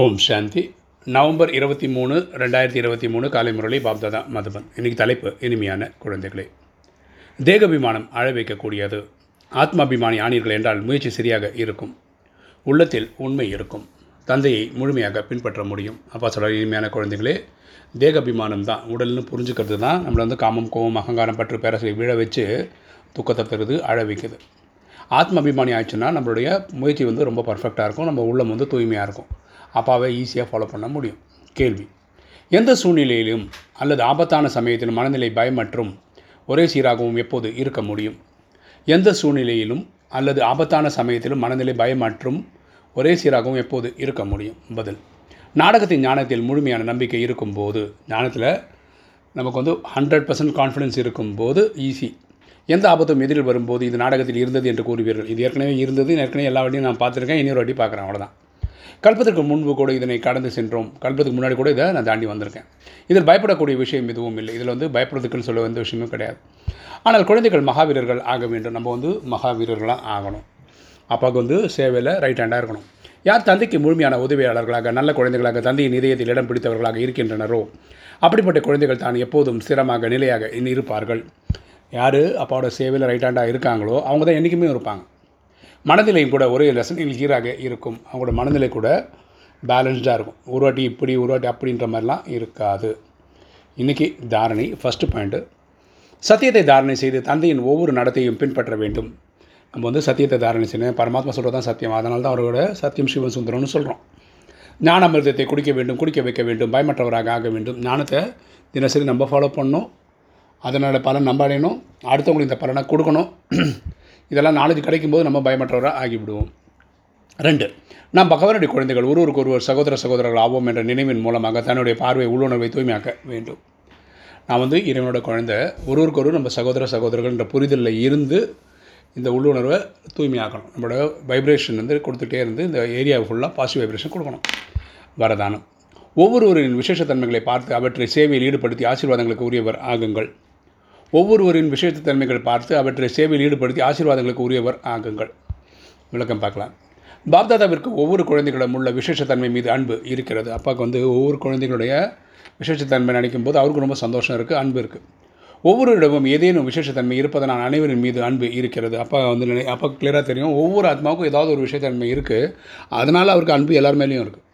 ஓம் சாந்தி. November இருபத்தி மூணு ரெண்டாயிரத்தி இருபத்தி மூணு காலை முரளி பாப்தாதா மதுபன். இன்னைக்கு தலைப்பு இனிமையான குழந்தைகளே. தேகாபிமானம் அழ வைக்கக்கூடியது. ஆத்மாபிமானி ஆனீர்கள் என்றால் முயற்சி சரியாக இருக்கும். உள்ளத்தில் உண்மை இருக்கும். தந்தையை முழுமையாக பின்பற்ற முடியும். அப்பா சொல்கிற இனிமையான குழந்தைகளே தேகாபிமானம் தான். உடல்னு புரிஞ்சுக்கிறது தான். நம்மளை வந்து காமம் கோபம் அகங்காரம் பற்று பேரசை விழ வச்சு துக்கத்தை தருது அழ வைக்குது. ஆத்மாபிமானி ஆயிடுச்சுன்னா நம்மளுடைய முயற்சி வந்து ரொம்ப பர்ஃபெக்டாக இருக்கும். நம்ம உள்ளம் வந்து தூய்மையாக இருக்கும். அப்பாவை ஈஸியாக ஃபாலோ பண்ண முடியும். கேள்வி. எந்த சூழ்நிலையிலும் அல்லது ஆபத்தான சமயத்திலும் மனநிலை பயம் மற்றும் ஒரே சீராகவும் எப்போது இருக்க முடியும்? எந்த சூழ்நிலையிலும் அல்லது ஆபத்தான சமயத்திலும் மனநிலை பயம் மற்றும் ஒரே சீராகவும் எப்போது இருக்க முடியும்? பதில். நாடகத்தின் ஞானத்தில் முழுமையான நம்பிக்கை இருக்கும்போது ஞானத்தில் நமக்கு வந்து ஹண்ட்ரட் பர்சன்ட் கான்ஃபிடன்ஸ் இருக்கும்போது ஈஸி எந்த ஆபத்தும் எதிரில் வரும்போது இது நாடகத்தில் இருந்தது என்று கூறுவீர்கள். இது ஏற்கனவே இருந்தது ஏற்கனவே எல்லா வாட்டியும் நான் பார்த்துருக்கேன் இன்னொரு வாட்டி பார்க்குறேன் அவ்வளோதான் கல்பத்திற்கு முன்பு கூட இதனை கடந்து சென்றோம். கல்பத்துக்கு முன்னாடி கூட இதை நான் தாண்டி வந்திருக்கேன். இதில் பயப்படக்கூடிய விஷயம் எதுவும் இல்லை. இதில் வந்து பயப்படுறதுக்குன்னு சொல்ல வந்த விஷயமும் கிடையாது. ஆனால் குழந்தைகள் மகாவீரர்கள் ஆக வேண்டும். நம்ம வந்து மகாவீரர்களாக ஆகணும். அப்பாவுக்கு வந்து சேவையில் ரைட் ஹேண்டாக இருக்கணும். யார் தந்தைக்கு முழுமையான உதவியாளர்களாக நல்ல குழந்தைகளாக தந்தையின் இதயத்தில் இடம் பிடித்தவர்களாக இருக்கின்றனரோ அப்படிப்பட்ட குழந்தைகள் தான் எப்போதும் ஸ்திரமாக நிலையாக இருப்பார்கள். யார்? அப்பாவோட சேவையில் ரைட் ஹேண்டாக இருக்காங்களோ அவங்க தான் என்றைக்குமே இருப்பாங்க. மனநிலையும் கூட ஒரே ரசனையில் ஈராக இருக்கும். அவங்களோட மனநிலை கூட பேலன்ஸ்டாக இருக்கும். ஒரு வாட்டி இப்படி ஒரு வாட்டி அப்படின்ற மாதிரிலாம் இருக்காது. இன்றைக்கி தாரணை ஃபஸ்ட்டு பாயிண்ட்டு சத்தியத்தை தாரணை செய்து தந்தையின் ஒவ்வொரு நடத்தையும் பின்பற்ற வேண்டும். நம்ம வந்து சத்தியத்தை தாரணை செய்யணும். பரமாத்மா சொல்கிறது தான் சத்தியம். அதனால தான் அவரோட சத்தியம் சிவன் சுந்தரம்னு சொல்கிறோம் ஞான அமிர்தத்தை குடிக்க வேண்டும் குடிக்க வைக்க வேண்டும் பயமற்றவராக ஆக வேண்டும். ஞானத்தை தினசரி நம்ம ஃபாலோ பண்ணணும். அதனால் பலன் நம்ம அடையணும். அடுத்தவங்களுக்கு இந்த பலனை கொடுக்கணும். இதெல்லாம் நாலேஜ் கிடைக்கும்போது நம்ம பயமற்றவராக ஆகிவிடுவோம். ரெண்டு நாம் பகவானுடைய குழந்தைகள் ஒருவருக்கு ஒருவர் சகோதர சகோதரர்கள் ஆவோம் என்ற நினைவின் மூலமாக தன்னுடைய பார்வை உள்ளுணர்வை தூய்மையாக்க வேண்டும். நான் வந்து இறைவனோட குழந்தை ஒருவருக்கு ஒருவர் நம்ம சகோதர சகோதரர்கள் என்ற புரிதலில் இருந்து இந்த உள்ளுணர்வை தூய்மையாக்கணும். நம்மளோட வைப்ரேஷன் வந்து கொடுத்துட்டே இருந்து இந்த ஏரியாவை ஃபுல்லாக பாசிட்டிவ் வைப்ரேஷன் கொடுக்கணும். வரதானம். ஒவ்வொருவரின் விசேஷத்தன்மைகளை பார்த்து அவற்றை சேவையில் ஈடுபடுத்தி ஆசீர்வாதங்களுக்கு உரியவர் ஆகுங்கள். ஒவ்வொருவரின் விசேஷத்தன்மைகள் பார்த்து அவற்றை சேவையில் ஈடுபடுத்தி ஆசீர்வாதங்களுக்கு உரியவர் ஆகுங்கள். விளக்கம் பார்க்கலாம். பாப்தாதாவிற்கு ஒவ்வொரு குழந்தைகளும் உள்ள விசேஷத்தன்மை மீது அன்பு இருக்கிறது. அப்பாவுக்கு வந்து ஒவ்வொரு குழந்தைகளுடைய விசேஷத்தன்மை நினைக்கும் போது அவருக்கு ரொம்ப சந்தோஷம் இருக்குது அன்பு இருக்குது ஒவ்வொருடமும் ஏதேனும் விசேஷத்தன்மை இருப்பதனால் அனைவரின் மீது அன்பு இருக்கிறது. அப்பா வந்து நினை அப்பா கிளியராக தெரியும் ஒவ்வொரு ஆத்மாவுக்கும் ஏதாவது ஒரு விஷயத்தன்மை இருக்குது அதனால் அவருக்கு அன்பு எல்லார் மேலேயும் இருக்குது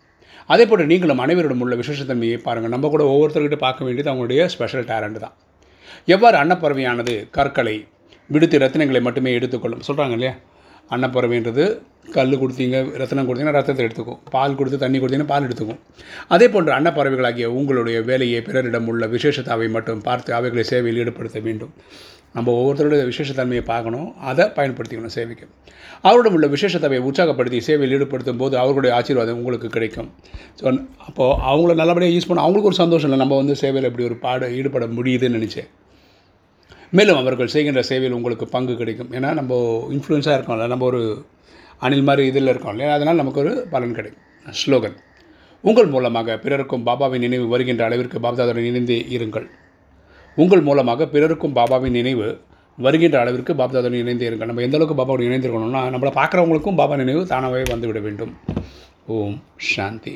அதே போல் நீங்களும் அனைவரிடம் உள்ள விசேஷத்தன்மையை பாருங்கள். நம்ம கூட ஒவ்வொருத்தர்கிட்ட பார்க்க வேண்டியது அவங்களுடைய ஸ்பெஷல் டேலண்ட் தான். எவ்வாறு அன்னப்பறவையானது கற்களை விடுத்து ரத்தினங்களை மட்டுமே எடுத்துக்கொள்ளும்? சொல்கிறாங்க இல்லையா? அன்னப்பறவைன்றது கல் கொடுத்தீங்க ரத்தனம் கொடுத்தீங்கன்னா ரத்தத்தை எடுத்துக்கும். பால் கொடுத்து தண்ணி கொடுத்தீங்கன்னா பால் எடுத்துக்கும். அதே போன்ற அன்னப்பறவைகளாகிய உங்களுடைய வேலையை பிறரிடம் உள்ள விசேஷத்தாவை மட்டும் பார்த்து அவைகளை சேவையில் ஈடுபடுத்த வேண்டும். நம்ம ஒவ்வொருத்தருடைய விசேஷத்தன்மையை பார்க்கணும் அதை பயன்படுத்திக்கணும் சேவைக்கு. அவரிடம் உள்ள விசேஷத்தவை உற்சாகப்படுத்தி சேவையில் ஈடுபடுத்தும் போது அவர்களுடைய ஆசீர்வாதம் உங்களுக்கு கிடைக்கும். ஸோ அப்போது அவங்கள நல்லபடியாக யூஸ் பண்ண அவங்களுக்கு ஒரு சந்தோஷம் இல்லை. நம்ம வந்து சேவையில் இப்படி ஒரு பாட ஈடுபட முடியுதுன்னு நினச்சேன் மேலும் அவர்கள் செய்கின்ற சேவையில் உங்களுக்கு பங்கு கிடைக்கும். ஏன்னா நம்ம இன்ஃப்ளூயன்ஸாக இருக்கோம்ல நம்ம ஒரு அணில் மாதிரி இதில் இருக்கோம் இல்லையா? அதனால் நமக்கு ஒரு பலன் கிடைக்கும். ஸ்லோகன். உங்கள் மூலமாக பிறருக்கும் பாபாவின் நினைவு வருகின்ற அளவிற்கு பாப்தாதுடன் இணைந்து இருங்கள். உங்கள் மூலமாக பிறருக்கும் பாபாவின் நினைவு வருகின்ற அளவிற்கு பாப்தாதோடு இணைந்தே நம்ம எந்த அளவுக்கு இணைந்திருக்கணும்னா நம்மளை பார்க்குறவங்களுக்கும் பாபா நினைவு தானாகவே வந்துவிட வேண்டும். ஓம் சாந்தி.